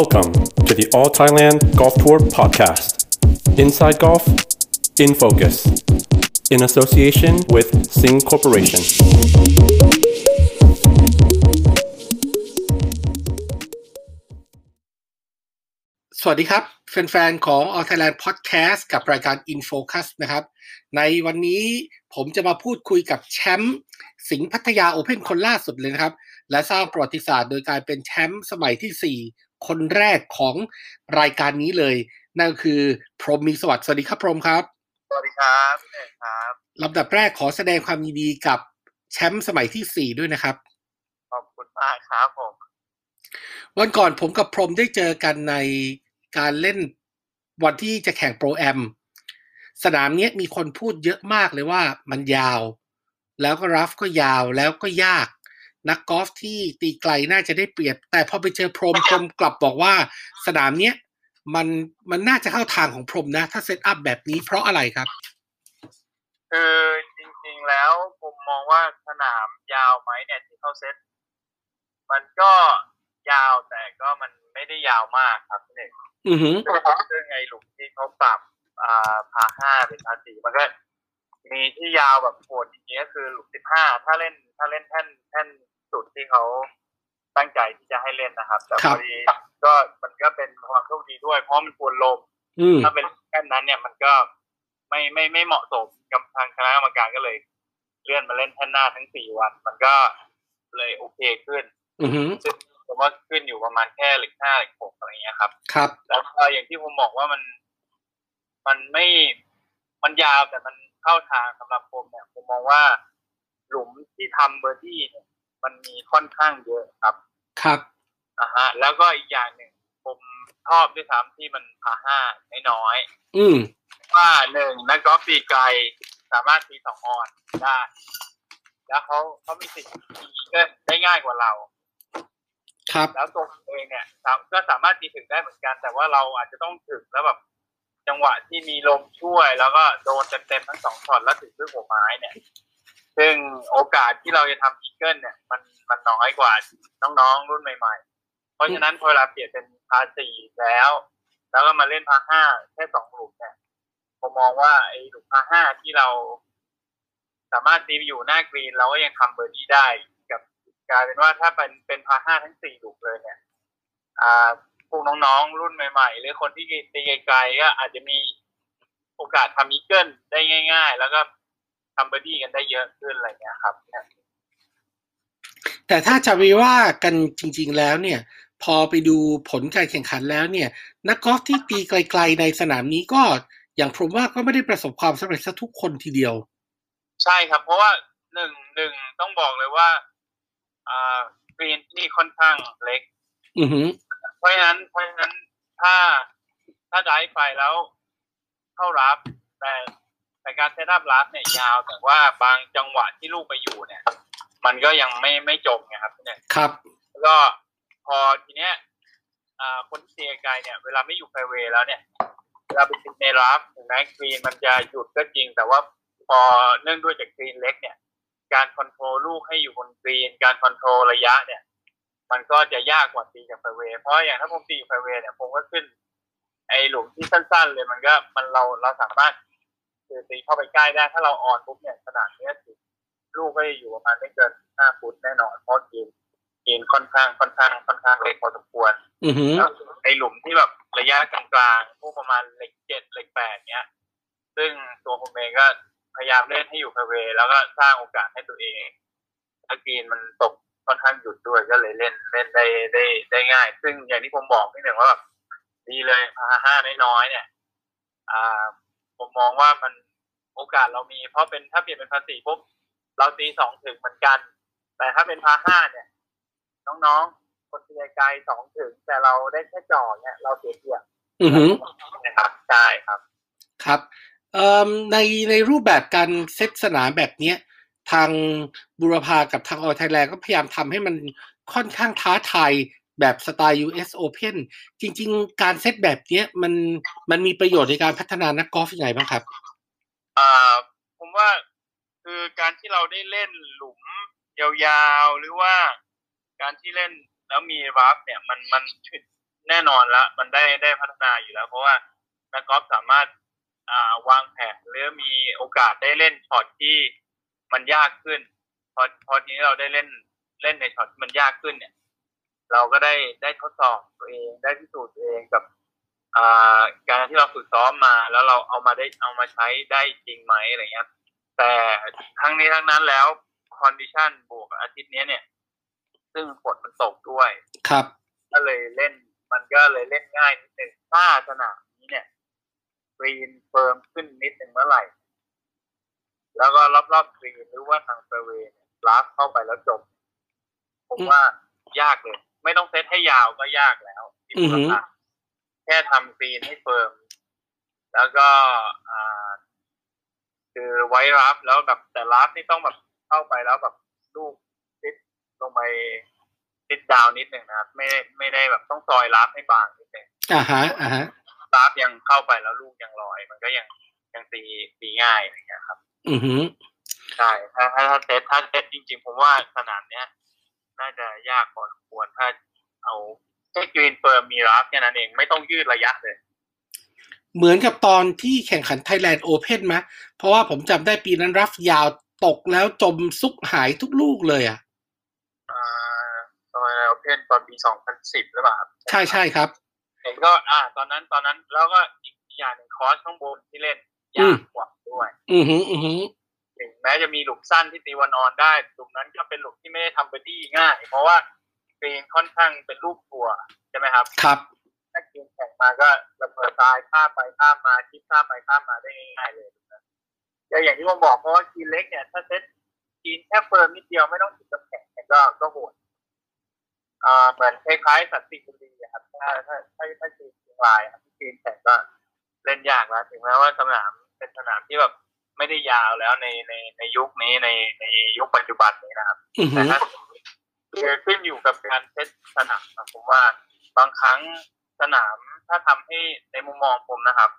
Welcome to the All Thailand Golf Tour podcast. Inside Golf, in focus, in association with Sing Corporation. สวัสดีครับ แฟนๆ ของ All Thailand Podcast กับรายการ InFocus นะครับ ในวันนี้ผมจะมาพูดคุยกับแชมป์สิงห์พัทยาโอเพ่นคนล่าสุดเลยนะครับ และสร้างประวัติศาสตร์โดยการเป็นแชมป์สมัยที่ 4 คนแรกของรายการนี้เลย นั่นก็คือพรหมมีสวัสดิ์สวัสดีครับพรหมครับสวัสดีครับพี่เอกครับลำดับแรกขอแสดงความยินดีกับแชมป์สมัยที่4ด้วยนะครับขอบคุณมากครับผมวันก่อนผมกับพรหมได้เจอกันในการเล่นวันที่จะแข่งโปรแอมสนามเนี้ยมีคนพูดเยอะมากเลยว่ามันยาว แล้วก็รัฟก็ยาวแล้วก็ยาก นักกอล์ฟที่ตีไกลน่าจะได้เปรียบ แต่พอไปเจอพรหมพรหมกลับบอกว่าสนามเนี้ยมันมันน่าจะเข้าทางของพรหมนะ ถ้าเซตอัพแบบนี้เพราะอะไรครับ คือจริงๆแล้วผมมองว่าสนามยาวไหมเนี่ยที่เขาเซตมันก็ยาวแต่ก็มันไม่ได้ยาวมากครับพี่เอกอือหือซึ่งไงหลุมที่เขาปรับอ่าพาห้าเป็นพาสี่มันก็มีที่ยาวแบบโหดจริงๆก็คือหลุมสิบห้าถ้าเล่นถ้าเล่นแท่นแท่น สุดที่เขาตั้งใจที่จะให้เล่นนะครับ แต่พอดีก็มันก็เป็นความโชคดีด้วย เพราะมันควรลมอืมถ้าเป็นแค่นั้นเนี่ยมันก็ไม่ไม่ไม่เหมาะสมกับทางคณะกรรมการก็เลย เลื่อนมาเล่นแท่นหน้าทั้งสี่วัน มันก็เลยโอเคขึ้นอือหือซึ่งผมว่าขึ้นอยู่ประมาณแค่เหล็กห้าเหล็กหกอะไรเงี้ยครับ ครับ แล้วก็อย่างที่ผมบอกว่ามัน มันไม่มันยาวแต่มันเข้าทางสำหรับผมเนี่ยผมมองว่าหลุมที่ทำเบอร์ดี้เนี่ย มันมีค่อนข้างเยอะครับ ครับอ่าฮะ แล้วก็อีกอย่างหนึ่งผมชอบด้วยซ้ำที่มันพาห้าน้อยๆอืมว่าหนึ่งนักกอล์ฟตีไกลสามารถตีสองออนได้ แล้วเขาเขามีสิทธิ์ตีก็ได้ง่ายกว่าเรา ครับ แล้วตัวผมเองเนี่ยสามก็สามารถตีถึงได้เหมือนกัน แต่ว่าเราอาจจะต้องถึงแล้วแบบจังหวะที่มีลมช่วยแล้วก็โดนเต็มๆทั้งสองช็อตแล้วถึงด้วยหัวไม้เนี่ย ซึ่งโอกาสที่เราจะทำอีเกิลเนี่ย มันมันน้อยกว่าน้องๆรุ่นใหม่ๆ เพราะฉะนั้นพอเวลาเปลี่ยนเป็นพาร์สี่แล้ว แล้วก็มาเล่นพาร์ห้าแค่สองหลุมเนี่ยผมมองว่าไอ้หลุมพาร์ห้าที่เรา สามารถตีอยู่หน้ากรีนเราก็ยังทำเบอร์ดี้ได้กับกลายเป็นว่าถ้าเป็นเป็นพาร์ห้าทั้งสี่หลุมเลยเนี่ย อ่าพวกน้องๆรุ่นใหม่ๆ หรือคนที่ตีไกลๆก็อาจจะมีโอกาสทำอีเกิลได้ง่าย ๆ แล้วก็ ทำเบอร์ดี้กันได้เยอะขึ้นอะไรเงี้ยครับเนี่ยแต่ถ้าจะวิว่ากันจริง ๆแล้วเนี่ย พอไปดูผลการแข่งขันแล้วเนี่ย นักกอล์ฟที่ตีไกล ๆ ในสนามนี้ก็อย่างผมว่าก็ไม่ได้ประสบความสำเร็จซะทุกคนทีเดียว ใช่ครับ เพราะว่าหนึ่งหนึ่งต้องบอกเลยว่าอ่ากรีนที่ค่อนข้างเล็ก อือหือเพราะฉะนั้นเพราะฉะนั้นถ้าถ้าได้ไปแล้ว เข้ารัฟแต่ แต่การ setup รัฟเนี่ยยาวแต่ว่าบางจังหวะที่ลูกไปอยู่เนี่ย มันก็ยังไม่ไม่จบไงครับเนี่ยครับแล้วก็พอทีเนี้ยอ่าคนที่เตีไกลเนี่ยเวลาไม่อยู่แฟร์เวย์แล้วเนี่ยเวลาไปติดในรัฟถึงแม้กรีนมันจะหยุดก็จริง แต่ว่าพอเนื่องด้วยจากกรีนเล็กเนี่ย การ control ลูกให้อยู่บนกรีน การ control ระยะเนี่ย มันก็จะยากกว่าตีจากแฟร์เวย์เพราะอย่างถ้าผมตีอยู่แฟร์เวย์เนี่ยผมก็ขึ้น ไอ้หลุมที่สั้น ๆ เลยมันก็มันเราเราสามารถ คือตีเข้าไปใกล้ได้ถ้าเรา on ปุ๊บเนี่ยขนาดเนี้ยสิลูกก็จะอยู่ประมาณไม่เกินห้าฟุตแน่นอนเพราะกรีนกรีนค่อนข้างค่อนข้างค่อนข้างเล็กพอสมควรอือหือแล้วไอ้หลุมที่แบบระยะกลางๆพวกประมาณเหล็กเจ็ดเหล็กแปดเนี้ย ซึ่งตัวผมเองก็พยายามเล่นให้อยู่ไฟเวย์แล้วก็สร้างโอกาสให้ตัวเองถ้ากรีนมันตกค่อนข้างหยุดด้วยก็เลยเล่นเล่นได้ได้ได้ง่าย ซึ่งอย่างที่ผมบอกนิดหนึ่งว่าแบบดีเลยพาห้าน้อยๆเนี่ย อ่า ผมมองว่ามันโอกาสเรามี เพราะเป็นถ้าเปลี่ยนเป็นภาษีปุ๊บเราตีสองถึงเหมือนกัน แต่ถ้าเป็นพาห้าเนี่ย น้องๆ คนตีไกลสองถึง แต่เราได้แค่จ่อเนี่ยเราเสียเปรียบอือหือนะครับใช่ครับ ครับเอ่อในในรูปแบบการเซตสนามแบบเนี้ยทางบุรพากับทางออไทยแลนด์ก็พยายามทำให้มันค่อนข้างท้าทาย แบบสไตล์ US Open จริง ๆ การเซตแบบเนี้ยมันมันมีประโยชน์ในการพัฒนานักกอล์ฟยังไงบ้างครับอ่าผมว่าคือการที่เราได้เล่นหลุมยาวๆ หรือว่าการที่เล่นแล้วมีรับเนี่ยมันมันแน่นอนละมันได้ได้พัฒนาอยู่แล้ว เพราะว่านักกอล์ฟสามารถอ่าวางแผนหรือมีโอกาสได้เล่นช็อตที่มันยากขึ้น พอพอทีนี้เราได้เล่นเล่นในช็อตที่มันยากขึ้นเนี่ย เราก็ได้ได้ทดสอบตัวเอง ได้พิสูจน์ตัวเองกับอ่าการที่เราฝึกซ้อมมา แล้วเราเอามาได้เอามาใช้ได้จริงไหมอะไรเงี้ยแต่ทั้งนี้ทั้งนั้นแล้ว condition บวกอาทิตย์นี้เนี่ย ซึ่งฝนมันตกด้วย ครับ ก็เลยเล่นมันก็เลยเล่นง่ายนิดนึงถ้าสนามนี้เนี่ยกรีน firm ขึ้นนิดนึงเมื่อไหร่ แล้วก็รอบๆกรีนหรือว่าทางแฟร์เวย์รัฟเข้าไปแล้วจบ ผมว่ายากเลย ไม่ต้องเซตให้ยาวก็ยากแล้วที่อือหือราคาแค่ทำกรีนให้เฟิร์ม แล้วก็อ่าคือไว้รับแล้วแบบแต่รับนี่ต้องแบบเข้าไปแล้วแบบลูกติดลงไปติดดาวนิดหนึ่งนะครับ ไม่ได้ไม่ได้แบบต้องซอยรับให้บางนิดหนึ่งอ่าฮะอ่าฮะรับยังเข้าไปแล้วลูกยังลอย มันก็ยังยังตีตีง่ายอะไรเงี้ยครับ อือหือใช่ถ้าถ้าถ้าเซตถ้าเซตจริง ๆ ผมว่าสนามเนี้ย น่าจะยากพอสมควรถ้าเอาแค่กรีน firm มีรัฟแค่นั้นเองไม่ต้องยืดระยะเลย เหมือนกับตอนที่แข่งขัน Thailand Open ไหมเพราะว่าผมจำได้ปีนั้นรัฟยาวตกแล้วจมซุกหายทุกลูกเลยอะอ่าตอนเราเพนตอนปีสองพันสิบหรือเปล่าครับใช่ใช่ครับเห็นก็ อ่า ตอนนั้นตอนนั้นแล้วก็อีกอย่างหนึ่งคอร์สข้างบนที่เล่นอืยามกกว่าด้วย อือหืออือหือ ถึงแม้จะมีหลุมสั้นที่ตี one on ได้หลุมนั้นก็เป็นหลุมที่ไม่ได้ทำเบอร์ดี้ง่าย เพราะว่ากรีนค่อนข้างเป็นลูกทัวร์ใช่ไหมครับ ครับถ้ากรีนแข็งมาก็ระเบิดทรายข้ามไปข้ามมาชิปข้ามไปข้ามมาได้ง่ายๆเลยนะแต่อย่างที่ผมบอกเพราะว่ากรีนเล็กเนี่ยถ้าเซตกรีนแค่ firm นิดเดียวไม่ต้องติดกำแพงเนี่ยก็ก็โหดอ่าเหมือนคล้ายๆสัตว์สิงห์บุรีอะครับถ้าถ้าถ้าถ้ากรีนเชียงรายครับกรีนแข็งก็เล่นยากแล้วถึงแม้ว่าสนามเป็นสนามที่แบบ ไม่ได้ยาวแล้วในในในยุคนี้ในในยุคปัจจุบันนี้นะครับอือหืแต่อถ้าคือขึ้นอยู่กับการเซตสนามนะผมว่าบางครั้งสนามถ้าทำให้ในมุมมองผมนะครับ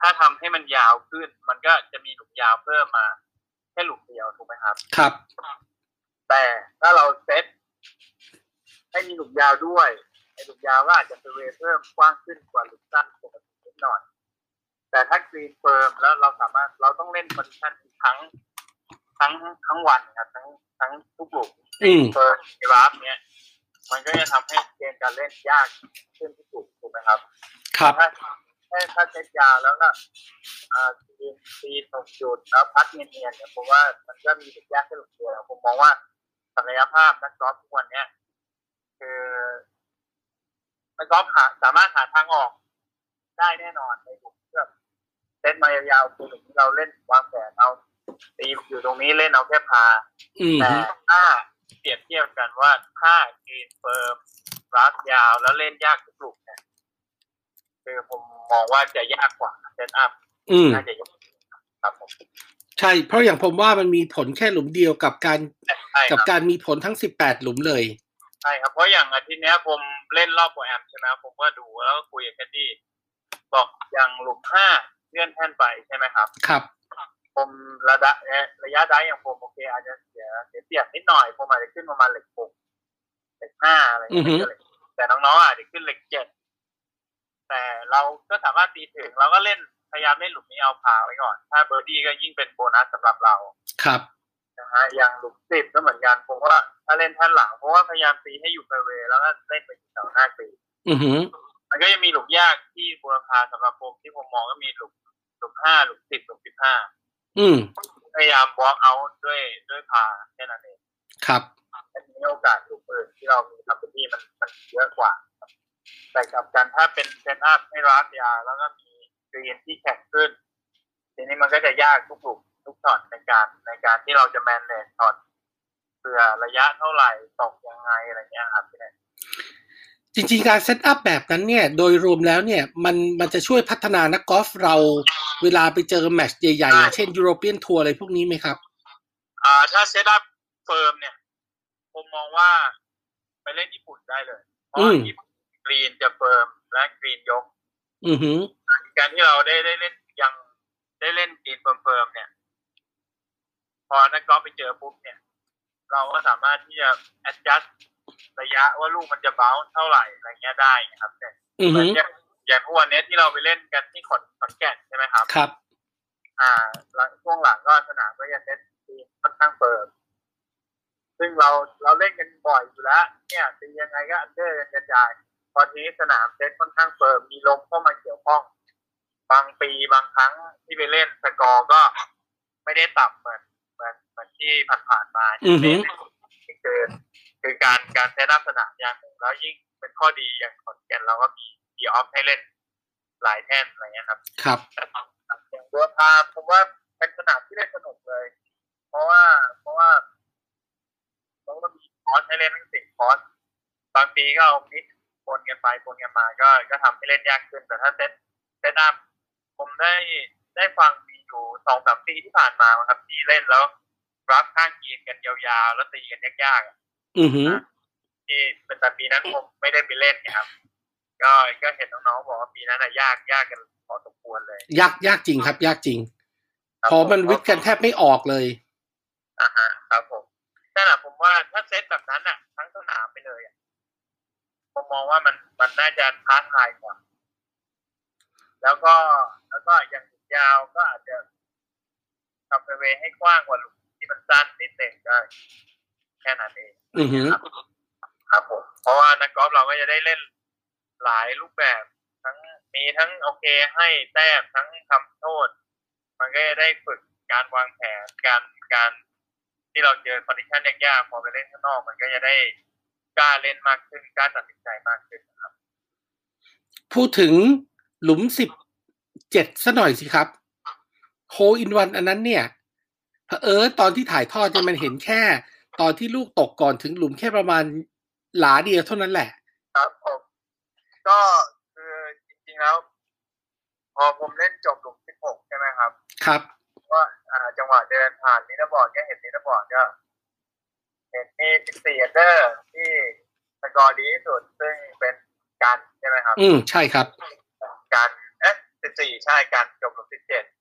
ถ้าทำให้มันยาวขึ้น มันก็จะมีหลุมยาวเพิ่มมาแค่หลุมเดียวถูกไหมครับ ครับ แต่ถ้าเราเซตให้มีหลุมยาวด้วยไอ้หลุมยาวก็อาจจะเซเวเพิ่มกว้างขึ้นกว่าหลุมสั้นปกตินิดหน่อย แต่ถ้ากรีนเฟิร์มแล้วเราสามารถเราต้องเล่นคอนดิชันทั้ง ทั้งทั้งวันครับทั้งทั้งทุกหลุมอืมเฟิร์สราฟเนี้ยมันก็จะทำให้เกมการเล่นยากขึ้นที่สุดถูกไหมครับ ครับถ้าถ้าถ้าเซตยาวแล้วก็อ่าทีมตีตรงจุดแล้วพัดเนียนๆเนี่ยผมว่ามันก็มีจุดยากขึ้นหลุมเดียวผมมองว่าศักยภาพนักกอล์ฟทุกวันเนี้ยคือนักกอล์ฟหาสามารถหาทางออกได้แน่นอนในหลุมที่แบบ เซตมายาวๆคือหลุมที่เราเล่นวางแผนเอาตีอยู่ตรงนี้เล่นเอาแค่พาร์อืมแต่ถ้าเปรียบเทียบกันว่าถ้ากรีน firm รัฟยาวแล้วเล่นยากทุกลูกเนี่ยคือผมมองว่าจะยากกว่า setup อืมน่าจะยากครับผมใช่ เพราะอย่างผมว่ามันมีผลแค่หลุมเดียวกับการใช่คกับรัฟการมีผลทั้งสิบแปดหลุมเลยใช่ครับเพราะอย่างอาทิตย์เนี้ยผมเล่นรอบโปรแอมใช่ไหมผมก็ดูแล้วก็คุยกับแคดดี้บอกอย่างหลุมห้า เลื่อนแท่นไปใช่ไหมครับ ครับผมระดับเอ่อระยะได้อย่างผมโอเค อาจจะเสียเสียเปรียบนิดหน่อยผมอาจจะขึ้นประมาณเหล็กหกเหล็กห้าอะไรอย่างเงี้ยอือฮึไม่เกินเหล็กแต่น้องๆอาจจะขึ้นเหล็กเจ็ดแต่เราก็สามารถตีถึงเราก็เล่นพยายามเล่นหลุมนี้เอาพาร์ไว้ก่อน ถ้าเบอร์ดี้ก็ยิ่งเป็นโบนัสสำหรับเราครับนะฮะอย่างหลุมสิบก็เหมือนกันผมว่าถ้าเล่นท่านหลังเพราะว่าพยายามตีให้อยู่แฟร์เวย์แล้วก็เล่นไปที่แถวหน้าตีอือหือ มันก็ยังมีหลุมยากที่บูรพาสำหรับผมที่ผมมองก็มีหลุมหลุมห้าหลุมสิบหลุมสิบห้าอืมพยายามบล็อกเอาด้วยด้วยพาร์แค่นั้นเองครับอันนี้โอกาสถูกอื่นที่เรามีทำเป็นที่มันมันเยอะกว่าครับแต่กลับกันถ้าเป็น setup ให้รัฟยาว แล้วก็มีกรีนที่แข็งขึ้นทีนี้มันก็จะยากทุกหลุมทุกช็อตในการในการที่เราจะ manage ช็อตเผื่อระยะเท่าไหร่ตกยังไงอะไรเงี้ยครับพี่เนย จริงๆ การ setup แบบนั้นเนี่ย โดยรวมแล้วเนี่ย มันมันจะช่วยพัฒนานักกอล์ฟเราเวลาไปเจอแมตช์ใหญ่ๆอย่างเช่น European Tour อะไรพวกนี้ไหมครับ อ่า ถ้า setup firm เนี่ย ผมมองว่าไปเล่นญี่ปุ่นได้เลย เพราะว่าอืมญี่ปุ่นกรีนจะ firm และกรีนยก อือหือการที่เราได้ได้เล่นยังได้เล่นกรีน firm ๆเนี่ย พอนักกอล์ฟไปเจอปุ๊บเนี่ย เราก็สามารถที่จะ adjust ไป ระยะว่าลูกมันจะเบ้าเท่าไหร่อะไรเงี้ยได้นะครับแต่อือฮึเหมือนอย่างอย่างทุกวันเนี้ยที่เราไปเล่นกันที่ขอนขอนแก่นใช่ไหมครับครับ อ่าแล้วช่วงหลังก็สนามก็จะเซตทีค่อนข้างเปิดซึ่งเราเราเล่นกันบ่อยอยู่แล้วเนี่ยตียังไงก็ under กันกระจายพอทีนี้สนามเซตค่อนข้างเปิดมีลมเข้ามาเกี่ยวข้อง บางปีบางครั้งที่ไปเล่นสกอร์ก็ไม่ได้ต่ำเหมือนเหมือนเหมือนที่ผ่านๆมาอือฮึที่คือ คือการการ set up สนามอย่างหนึ่งแล้วยิ่งเป็นข้อดีอย่างขอนแก่นเราก็มีtee off ให้เล่นหลายแท่นอะไรเงี้ยครับ ครับอย่างบูรพาผมว่าเป็นสนามที่เล่นสนุกเลย เพราะว่าเพราะว่าเพราะว่ามีคอร์สให้เล่นทั้งสี่คอร์สบางปีก็เอา mix ปนกันไปปนกันมา ก็ก็ทำให้เล่นยากขึ้นแต่ถ้า set set up ผมได้ได้ฟังมีอยู่สองสามปีที่ผ่านมาครับที่เล่นแล้ว rough ข้างกรีนกันยาวๆ แล้วตีกันยากๆ อะอือฮึที่เป็นแต่ปีนั้นผมไม่ได้ไปเล่นไงครับ ก็ก็เห็นน้องๆบอกว่าปีนั้นอะยากยากกันพอสมควรเลย ยากยากจริงครับ ยากจริงครับพอมันวิทย์กันแทบไม่ออกเลยอ่าฮะครับผมนั่นแหละผมว่าถ้าเซตแบบนั้นอะ ทั้งสนามไปเลยอะผมมองว่ามันมันน่าจะท้าทายกว่าแล้วก็แล้วก็อย่างหลุมยาวก็อาจจะทำเวให้กว้างกว่าหลุมที่มันสั้นนิดหนึ่งก็ แค่นั้นเองอือฮึครับครับผมเพราะว่านักกอล์ฟเราก็จะได้เล่นหลายรูปแบบ ทั้งมีทั้งโอเคให้แต้มทั้งทำโทษ มันก็จะได้ฝึกการวางแผนการการที่เราเจอ condition ยากๆพอไปเล่นข้างนอก มันก็จะได้กล้าเล่นมากขึ้นกล้าตัดสินใจมากขึ้นนะครับ พูดถึงหลุมสิบเจ็ดซะหน่อยสิครับ hole in one อันนั้นเนี่ยเผอิญตอนที่ถ่ายทอดจะมันเห็นแค่ ตอนที่ลูกตกก่อนถึงหลุมแค่ประมาณหลาเดียวเท่านั้นแหละ ครับผมก็คือจริงๆแล้ว พอผมเล่นจบหลุม16ใช่ไหมครับ ครับก็อ่าจังหวะเดินผ่าน leaderboard ก็เห็น leaderboard ก็เห็นมี14 under ที่สกอร์ดีที่สุดซึ่งเป็นการใช่ไหมครับ อืมใช่ครับ การเอ๊ะ14ใช่การจบหลุม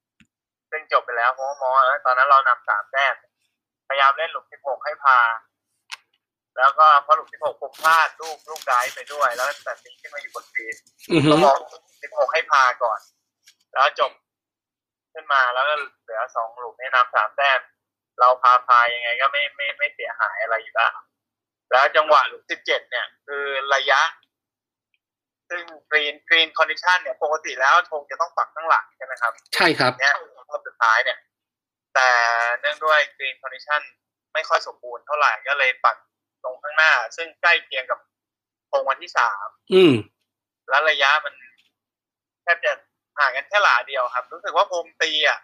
17ซึ่งจบไปแล้วเพราะว่ามองว่าเอ้ยตอนนั้นเรานำสามแต้ม พยายามเล่นหลุม16ให้พา แล้วก็พอหลุม16ผมพลาดลูกลูกไดฟ์ไปด้วย แล้วแต่ตีขึ้นมาอยู่บนฟีนอือฮึก็มอง16ให้พาก่อน แล้วจบขึ้นมาแล้วก็เหลือสองหลุมให้นำสามแต้มเราพาพายังไงก็ไม่ไม่ไม่เสียหายอะไรอยู่แล้วแล้วจังหวะหลุม17เนี่ย คือระยะ ซึ่งกรีน green condition เนี่ยปกติแล้วธงจะต้องปักข้างหลังใช่ไหมครับ ใช่ครับเนี่ยรอบสุดท้ายเนี่ย แต่เนื่องด้วย green condition ไม่ค่อยสมบูรณ์เท่าไหร่ก็เลยปักตรงข้างหน้า ซึ่งใกล้เคียงกับธงวันที่สามอืมแล้วระยะมันแทบจะห่างกันแค่หลาเดียวครับ รู้สึกว่าผมตีอะ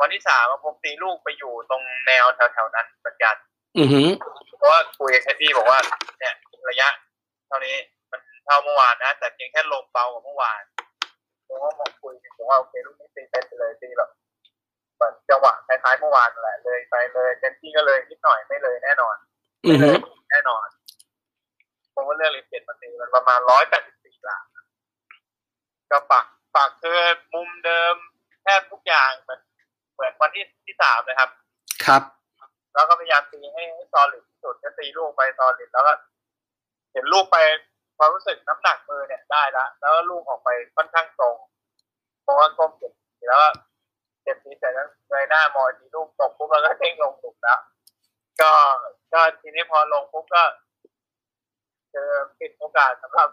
วันที่สามอะผมตีลูกไปอยู่ตรงแนวแถวๆนั้นเหมือนกันอือฮึเพราะว่าคุยกับแคดดี้บอกว่า เนี่ยระยะ เท่านี้มันเท่าเมื่อวานนะ แต่เพียงแค่ลงเบากว่าเมื่อวานผมก็มองคุยผมว่าโอเคลูกนี้ตีเต็มไปเลยตีแบบเห มือนจังหวะคล้ายๆเมื่อวานนั่นแหละเลยไปเลยเต็มที่ก็เลยนิดหน่อยไม่เลยแน่นอนอือฮึแน่นอนผมว่าเรื่องลิเกตมันตีมันประมาณร้อยแปดสิบสี่หลังก็ปักปักคือมุมเดิมแทบทุกอย่างเหมือนเหมือนวันที่ที่สามเลยครับ ครับ แล้วก็พยายามตีให้ให้ซอลิดที่สุดก็ตีลูกไปซอลิดแล้วก็เห็นลูกไปความรู้สึกน้ำหนักมือเนี่ยได้แล้วแล้วก็ลูกออกไปค่อนข้างตรงเพราะว่าก้มเก็บทีแล้วก็ เก็บทีเสร็จแล้วเงยหน้ามองทีลูกตกปุ๊บแล้วก็เด้งลงหลุมแล้วก็ก็ทีนี้พอลงปุ๊บก็เจอปิดโอกาสสำหรับ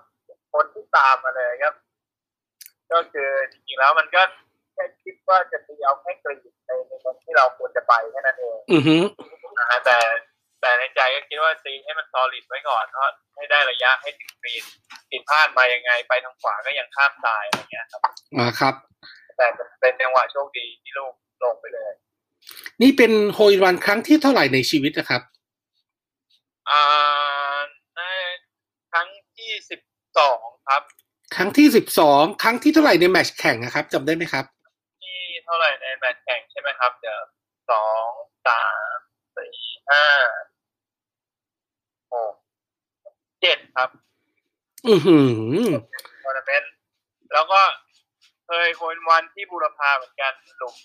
คนที่ตามมาเลยครับ ก็คือจริงๆแล้วมันก็แค่คิดว่าจะตีเอาแค่กรีดในในตรงที่เราควรจะไปแค่นั้นเองอือฮึนะฮะแต่แต่ในใจก็คิดว่าตีให้มันซอลิดไว้ก่อนเพราะให้ได้ระยะให้ถึงกรีนผิดพลาดมายังไงไปทางขวาก็ยังข้ามตายอะไรเงี้ยครับมาครับ แต่เป็นจังหวะโชคดีที่ลูกลงไปเลย นี่เป็นโฮอินวันครั้งที่เท่าไหร่ในชีวิตนะครับอ่าในครั้งที่สิบสองครับ ครั้งที่สิบสองครั้งที่เท่าไหร่ในแมตช์แข่งนะครับจำได้ไหมครับ ที่เท่าไหร่ในแมตช์แข่งใช่ไหมครับเดี๋ยวสองสามสี่ห้าหกเจ็ดครับ อือหือทัวร์นาเมนต์แล้วก็ เคย hole in one ที่บูรพาเหมือนกันหลุม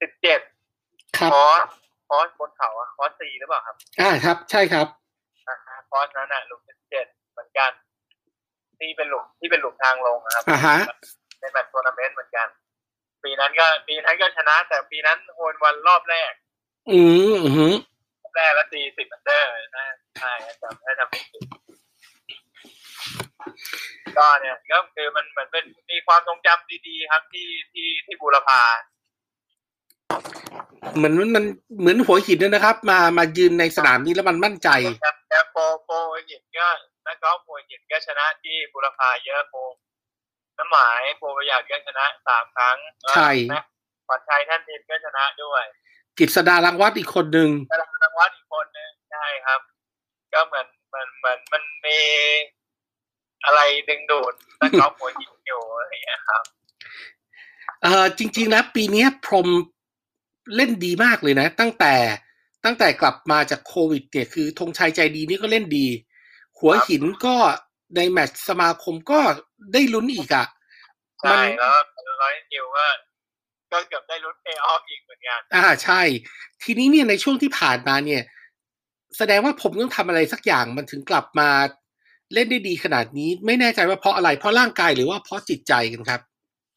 สิบเจ็ดครับคอร์สคอร์สบนเขาอะคอร์สสี่หรือเปล่าครับ อ่าครับ ใช่ครับนะฮะคอร์สนั้นน่ะหลุมที่เจ็ดเหมือนกันที่เป็นหลุมที่เป็นหลุมทางลงนะครับอ่าฮะเป็นแบบทัวร์นาเมนต์เหมือนกัน ปีนั้นก็ปีนั้นก็ชนะ แต่ปีนั้น hole in one รอบแรก อืมอืมรอบแรกแล้วตีสิบ under นะใช่จำได้จำไม่ผิด ก็เนี่ยก็คือมันเหมือนเป็นมีความทรงจำดีๆครับที่ที่ที่บูรพาเหมือนมันมันเหมือนหัวหินนะครับ มามายืนในสนามนี้แล้วมันมั่นใจครับแต่โปรโปรหยินก็นักกอล์ฟโปรหยินก็ชนะที่บูรพาเยอะโปรน้ำหมายโปรประหยัดก็ชนะสามครั้งใช่นะขวัญชัยท่านดินก็ชนะด้วยกิจสดารังวัดอีกคนหนึ่งกระดังวัดอีกคนนึงใช่ครับ ก็เหมือนเหมือนเหมือนมันมี อะไรดึงดูดนักกอล์ฟหัวหินอยู่อะไรอย่างเงี้ยครับเอ่อจริงๆแล้วปีเนี้ยพรหมเล่นดีมากเลยนะ ตั้งแต่ตั้งแต่กลับมาจากโควิดเนี่ยคือธงชัยใจดีนี่ก็เล่นดี หัวหินก็ในแมตช์สมาคมก็ได้ลุ้นอีกอะ่ะใช่แล้วร้อยคิวก็ก็เกือบได้ลุ้นเพย์ออฟอีกเหมือนกันอ่าใช่ ทีนี้เนี่ยในช่วงที่ผ่านมาเนี่ย แสดงว่าผมต้องทำอะไรสักอย่างมันถึงกลับมา เล่นได้ดีขนาดนี้ ไม่แน่ใจว่าเพราะอะไร เพราะร่างกายหรือว่าเพราะจิตใจกันครับ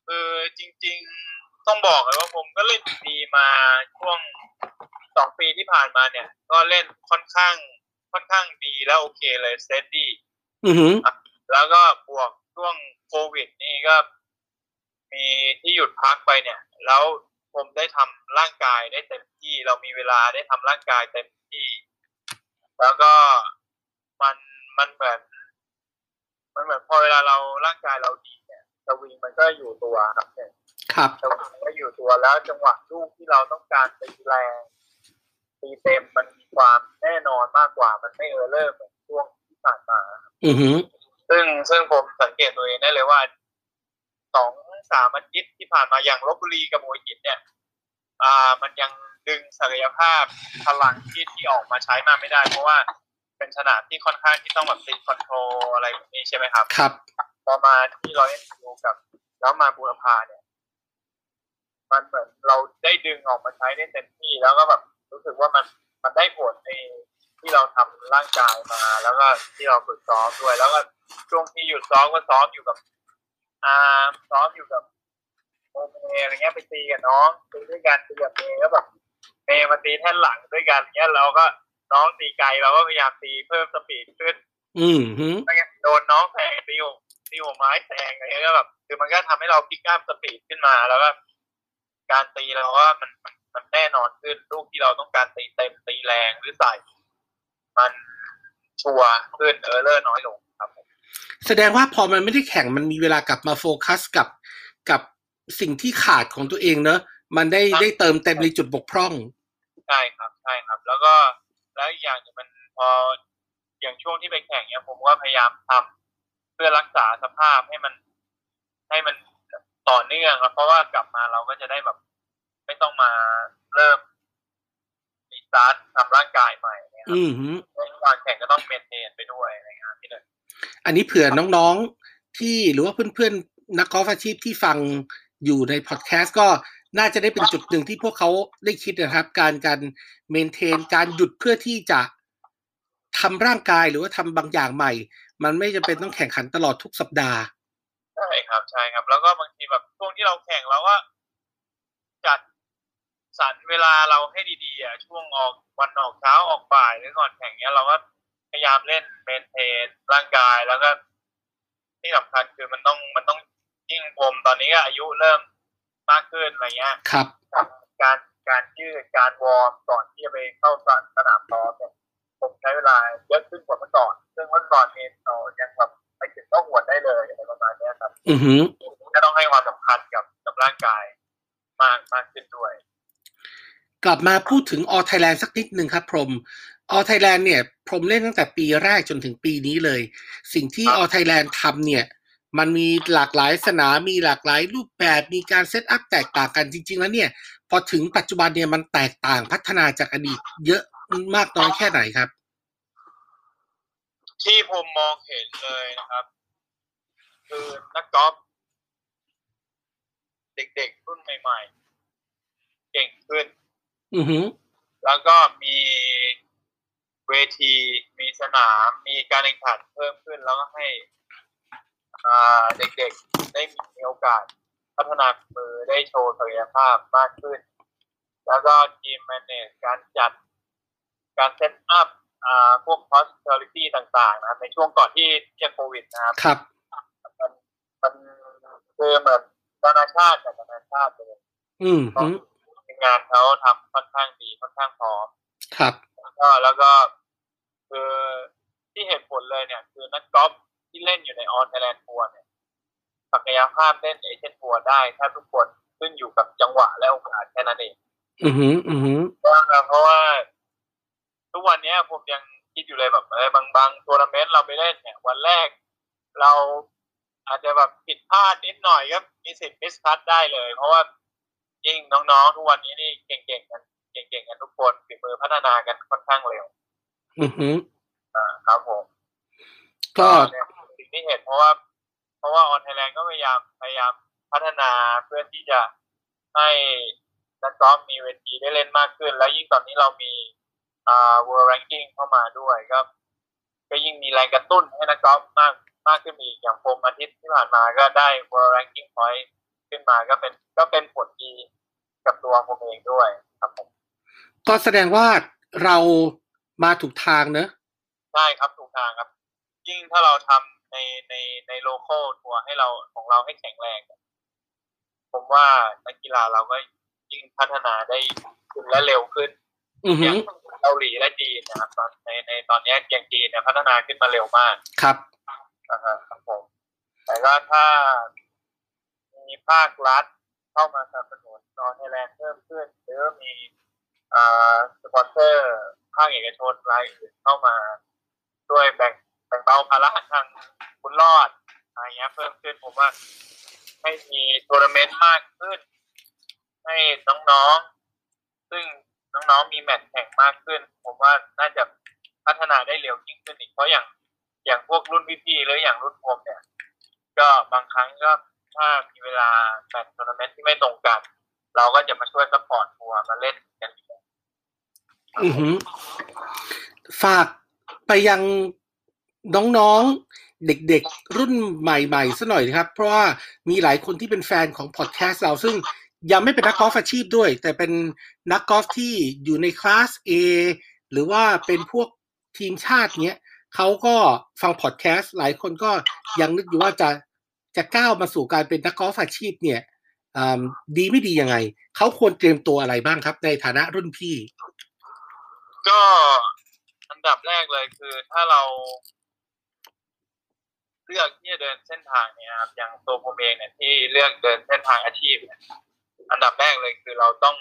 คือจริง ๆ ต้องบอกเลยว่าผมก็เล่นดีมาช่วงสองปีที่ผ่านมาเนี่ย ก็เล่นค่อนข้างค่อนข้างดีแล้วโอเคเลยเซตดีอือหือแล้วก็บวกช่วงโควิด นี่ก็ มีที่หยุดพักไปเนี่ย แล้วผมได้ทำร่างกายได้เต็มที่เรามีเวลาได้ทำร่างกายเต็มที่ แล้วก็มันมันเหมือน มันเหมือนพอเวลาเราร่างกายเราดีเนี่ยสวิงมันก็อยู่ตัวครับเนี่ยครับสวิงมันก็อยู่ตัวแล้วจังหวะลูกที่เราต้องการตีแรงตีเต็มมันมีความแน่นอนมากกว่า มันไม่เออเริ่มเหมือนช่วงที่ผ่านมาอือหือซึ่งซึ่งผมสังเกตตัวเองได้เลยว่าสองสามอาทิตย์ที่ผ่านมาอย่างลบบุรีกับหัวหินเนี่ย อ่า มันยังดึงศักยภาพพลังที่ที่ออกมาใช้มาไม่ได้ เพราะว่า เป็นสนามที่ค่อนข้างที่ต้องแบบตีคอนโทรลอะไรแบบนี้ใช่ไหมครับ ครับพอมาที่ร้อยเอ็ดคิวกับ แล้วมาบูรพาเนี่ย มันเหมือนเราได้ดึงออกมาใช้ได้เต็มที่แล้วก็แบบรู้สึกว่ามันมันได้ผลในที่เราทำร่างกายมา แล้วก็ที่เราฝึกซ้อมด้วย แล้วก็ช่วงที่หยุดซ้อมก็ซ้อมอยู่กับอาร์มซ้อมอยู่กับโอเมอะไรเงี้ยไปตีกับน้องตีด้วยกันตีกับเมย์ก็แบบเมย์มาตีแท่นหลังด้วยกันเงี้ยเราก็ น้องตีไกลเราก็พยายามตีเพิ่ม speed ขึ้น อือหือไม่งั้นโดนน้องแทงตีหัวตีหัวไม้แทงอะไรเงี้ยก็แบบคือมันก็ทำให้เรา pick up speed ขึ้นมาแล้วก็การตีเราก็มันมันมันแน่นอนขึ้นลูกที่เราต้องการตีเต็มตีแรงหรือใส่มันชัวร์ขึ้น error น้อยลงครับผมแสดงว่าพอมันไม่ได้แข่งมันมีเวลากลับมาโฟกัสกับกับสิ่งที่ขาดของตัวเองเนอะมันได้ได้เติมเต็มในจุดบกพร่อง ใช่ครับใช่ครับ แล้วก็ แล้วอีกอย่างหนึ่งมันพออย่างช่วงที่ไปแข่งเนี่ยผมก็พยายามทำเพื่อรักษาสภาพให้มันให้มันต่อเนื่องครับเพราะว่ากลับมาเราก็จะได้แบบ ไม่ต้องมาเริ่ม restart ทำร่างกายใหม่เนี่ยครับอือหือในการแข่งก็ต้อง maintain ไปด้วยอะไรอย่างเงี้ยที่หนึ่งอันนี้เผื่อน้องๆที่หรือว่าเพื่อนๆนักกอล์ฟอาชีพที่ฟังอยู่ในพอดแคสต์ก็ น่าจะได้เป็นจุดหนึ่งที่พวกเขาได้คิดนะครับ การการ maintain การหยุดเพื่อที่จะทำร่างกายหรือว่าทำบางอย่างใหม่ มันไม่จำเป็นต้องแข่งขันตลอดทุกสัปดาห์ใช่ครับใช่ครับ แล้วก็บางทีแบบช่วงที่เราแข่งเราก็จัดสรรเวลาเราให้ดีๆอะช่วงออกวันออกเช้าออกบ่ายหรือก่อนแข่งเนี้ยเราก็พยายามเล่นเมนเทนร่างกายแล้วก็ที่สำคัญคือมันต้องมันต้องยิ่งผมตอนนี้ก็อายุเริ่ม มากขึ้นอะไรเงี้ยครับการการยืดการวอร์มก่อนที่จะไปเข้าสนามซ้อมเนี่ยผมใช้เวลาเยอะขึ้นกว่าเมื่อก่อน ซึ่งเมื่อก่อนเนี่ยเรายังแบบไปถึงต้องหวดได้เลยอะไรประมาณเนี้ยครับ อือหือก็ต้องให้ความสำคัญกับกับร่างกายมากมากขึ้นด้วย กลับมาพูดถึง All Thailand สักนิดหนึ่งครับพรหม All Thailand เนี่ย พรหมเล่นตั้งแต่ปีแรกจนถึงปีนี้เลย สิ่งที่ครับ All Thailand ทำเนี่ย มันมีหลากหลายสนามมีหลากหลายรูปแบบมีการ set up แตกต่างกันจริง ๆ แล้วเนี่ย พอถึงปัจจุบันเนี่ยมันแตกต่างพัฒนาจากอดีตเยอะมากน้อยแค่ไหนครับ ที่ผมมองเห็นเลยนะครับ คือนักกอล์ฟเด็กๆรุ่นใหม่ ๆ เก่งขึ้น อือหือแล้วก็มีเวทีมีสนาม มีการแข่งขันเพิ่มขึ้นแล้วก็ให้อ่า เด็กๆได้มีโอกาสพัฒนามือได้โชว์ศักยภาพมากขึ้น แล้วก็ทีม manage การจัดการ set up อ่าพวก hospitality ต่างๆนะครับในช่วงก่อนที่จะโควิดนะครับครับมันมันคือเหมือนนานาชาติกับนานาชาติเลยอืมฮึงานเขาทำค่อนข้างดีค่อนข้างพร้อมครับ แล้วก็แล้วก็คือที่เหตุผลเลยเนี่ย คือนักกอล์ฟ ที่เล่นอยู่ใน All Thailand Tour เนี่ยศักยภาพเล่น Asian Tour ได้ถ้าทุกคนขึ้นอยู่กับจังหวะและโอกาสแค่นั้นเอง อือหืออือหือเพราะว่าเพราะว่า ทุกวันเนี้ยผมยังคิดอยู่เลยแบบเออบางบางทัวร์นาเมนต์เราไปเล่นเนี่ยวันแรก เราอาจจะแบบผิดพลาดนิดหน่อยก็มีสิทธิ์ miss cut ได้เลย เพราะว่าจริงน้องๆ ทุกวันนี้นี่เก่งๆกันเก่งๆกันทุกคนฝีมือพัฒนากันค่อนข้างเร็ว อือหืออ่าครับผมก็เนี่ยสิ่ง ที่เห็นเพราะว่า เพราะว่าออนไทยแลนด์ก็พยายามพยายามพัฒนาเพื่อที่จะให้นักกอล์ฟมีเวทีได้เล่นมากขึ้น แล้วยิ่งตอนนี้เรามีอ่า world ranking เข้ามาด้วยก็ก็ยิ่งมีแรงกระตุ้นให้นักกอล์ฟมากมากขึ้นอีกอย่างผมอาทิตย์ที่ผ่านมาก็ได้ world ranking point ขึ้นมาก็เป็นก็เป็นผลดีกับตัวผมเองด้วยครับผมก็แสดงว่าเรามาถูกทางเนอะใช่ครับถูกทางครับ ยิ่งถ้าเราทำ ในในใน local tour ให้เราของเราให้แข็งแรงเนี่ยผมว่านักกีฬาเราก็ยิ่งพัฒนาได้ขึ้นและเร็วขึ้นอือหืออย่างของเกาหลีและจีนนะครับตอนในในตอนนี้อย่างจีนเนี่ยพัฒนาขึ้นมาเร็วมากครับนะฮะครับผมแต่ก็ถ้ามีภาครัฐเข้ามาสนับสนุน All Thailand เพิ่มขึ้น หรือมีอ่าสปอนเซอร์ภาคเอกชนรายอื่นเข้ามาช่วยแบ่งแบ่งเบาภาระทาง คุณรอดอะไรเงี้ยเพิ่มขึ้นผมว่าให้มีทัวร์นาเมนต์มากขึ้น ให้น้องๆ ซึ่งน้องๆมีแมตช์แข่งมากขึ้น ผมว่าน่าจะพัฒนาได้เร็วยิ่งขึ้นอีกเพราะอย่างอย่างพวกรุ่นพี่ๆหรืออย่างรุ่นผมเนี่ย ก็บางครั้งก็ถ้ามีเวลาแมตช์ทัวร์นาเมนต์ที่ไม่ตรงกัน เราก็จะมาช่วย support ทัวร์มาเล่นกันอือหือฝากไปยังน้องๆ เด็กๆ รุ่นใหม่ๆซะหน่อยนะครับ เพราะว่ามีหลายคนที่เป็นแฟนของพอดแคสต์เราซึ่งยังไม่เป็นนักกอล์ฟอาชีพด้วย แต่เป็นนักกอล์ฟที่อยู่ในคลาส A หรือว่าเป็นพวกทีมชาติเนี้ยเขาก็ฟังพอดแคสต์หลายคนก็ยังนึกอยู่ว่าจะจะก้าวมาสู่การเป็นนักกอล์ฟอาชีพเนี่ยอ่าดีไม่ดียังไง เขาควรเตรียมตัวอะไรบ้างครับ ในฐานะรุ่นพี่ ก็อันดับแรกเลยคือ ถ้าเรา เลือกที่จะเดินเส้นทางเนี่ยครับอย่างตัวผมเองเนี่ยที่เลือกเดินเส้นทางอาชีพเนี่ยอันดับแรกเลยคือเราต้อง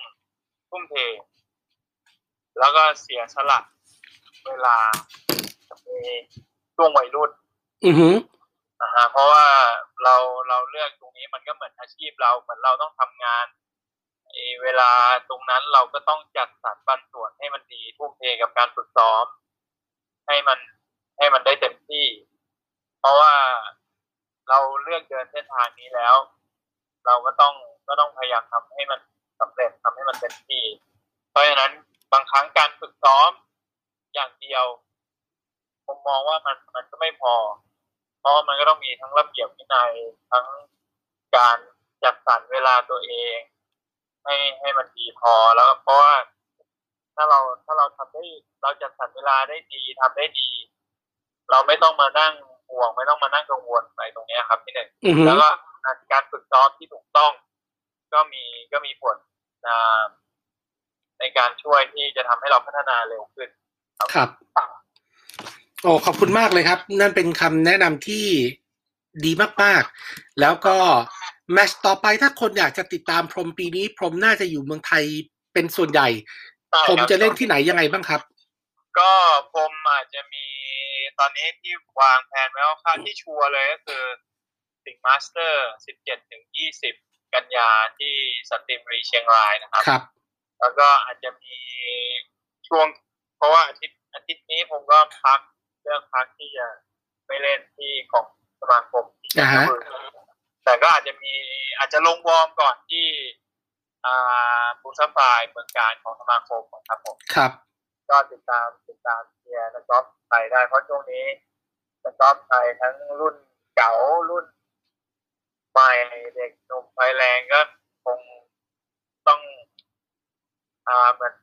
ทุ่มเท แล้วก็เสียสละเวลาในช่วงวัยรุ่นอือหือนะฮะเพราะว่าเราเราเลือกตรงนี้มันก็เหมือนอาชีพเราเหมือนเราต้องทำงานไอ้เวลาตรงนั้นเราก็ต้องจัดสรรปันส่วนให้มันดีทุ่มเทกับการฝึกซ้อม ให้มันให้มันได้เต็มที่ เพราะว่า เลือกเดินเส้นทางนี้แล้ว เราก็ต้องก็ต้องพยายามทำให้มันสำเร็จทำให้มันเต็มที่ เพราะฉะนั้นบางครั้งการฝึกซ้อมอย่างเดียว ผมมองว่ามันมันก็ไม่พอ เพราะมันก็ต้องมีทั้งระเบียบวินัยทั้งการจัดสรรเวลาตัวเอง ให้ให้มันดีพอแล้วเพราะว่าถ้าเราถ้าเราทำได้เราจัดสรรเวลาได้ดีทำได้ดี เราไม่ต้องมานั่ง ห่วงไม่ต้องมานั่งกังวลไปตรงเนี้ยครับพี่หนึ่งอือหือแล้วก็การฝึกซ้อมที่ถูกต้อง ก็มีก็มีผลอ่าในการช่วยที่จะทำให้เราพัฒนาเร็วขึ้น ครับโอ้ขอบคุณมากเลยครับ นั่นเป็นคำแนะนำที่ดีมากๆ แล้วก็แมตช์ต่อไปถ้าคนอยากจะติดตามพรหมปีนี้ พรหมน่าจะอยู่เมืองไทยเป็นส่วนใหญ่ ผมจะเล่นที่ไหนยังไงบ้างครับ ก็ผมอาจจะมี ตอนนี้ที่วางแผนไว้ว่าค่าที่ชัวร์เลยก็คือสิงห์ Masters 17ถึง20กันยาที่สันติบุรีเชียงรายนะครับครับ แล้วก็อาจจะมีช่วง เพราะว่าอาทิตย์อาทิตย์นี้ผมก็พักเลือกพักที่จะไปเล่นที่ของสมาคมที่จันทบุรีแต่ก็อาจจะมีอาจจะลง warm ก่อนที่อ่า Blue Sapphire เมืองกาญจน์ของสมาคมครับผมครับ ก็ติดตามติดตามเชียร์นักกอล์ฟไทยได้เพราะช่วงนี้นักกอล์ฟไทยทั้งรุ่นเก่ารุ่นใหม่เด็กหนุ่มไฟแรงก็คงต้องอ่าเหมือน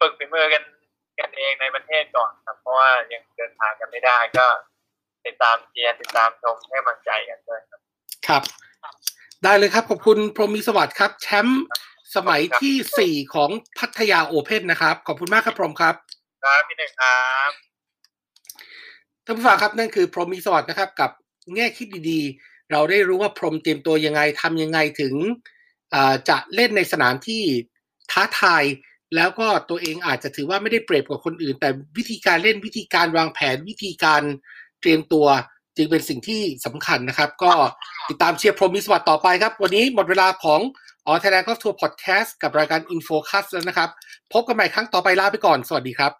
ฝึกฝีมือกันกันเองในประเทศก่อนครับเพราะว่ายังเดินทางกันไม่ได้ก็ติดตามเชียร์ติดตามชมให้กำลังใจกันด้วยครับ ครับ ได้เลยครับขอบคุณพรหมมีสวัสดิ์ครับ แชมป์ สมัยที่สี่ของพัทยาโอเพ่นนะครับ ขอบคุณมากครับพรหมครับ ครับพี่หนึ่งครับท่านผู้ฟังครับนั่นคือพรหมมีสวัสดิ์นะครับ กับแง่คิดดีๆ เราได้รู้ว่าพรหมเตรียมตัวยังไงทำยังไงถึงอ่าจะเล่นในสนามที่ท้าทายแล้วก็ตัวเองอาจจะถือว่าไม่ได้เปรียบกว่าคนอื่น แต่วิธีการเล่นวิธีการวางแผนวิธีการเตรียมตัวจึงเป็นสิ่งที่สำคัญนะครับ ก็ติดตามเชียร์พรหมมีสวัสดิ์ต่อไปครับ วันนี้หมดเวลาของ ออไทยแลนด์ก็ทัวร์พอดแคสต์กับรายการ Infocus แล้วนะครับ พบกันใหม่ครั้งต่อไปลาไปก่อน สวัสดีครับ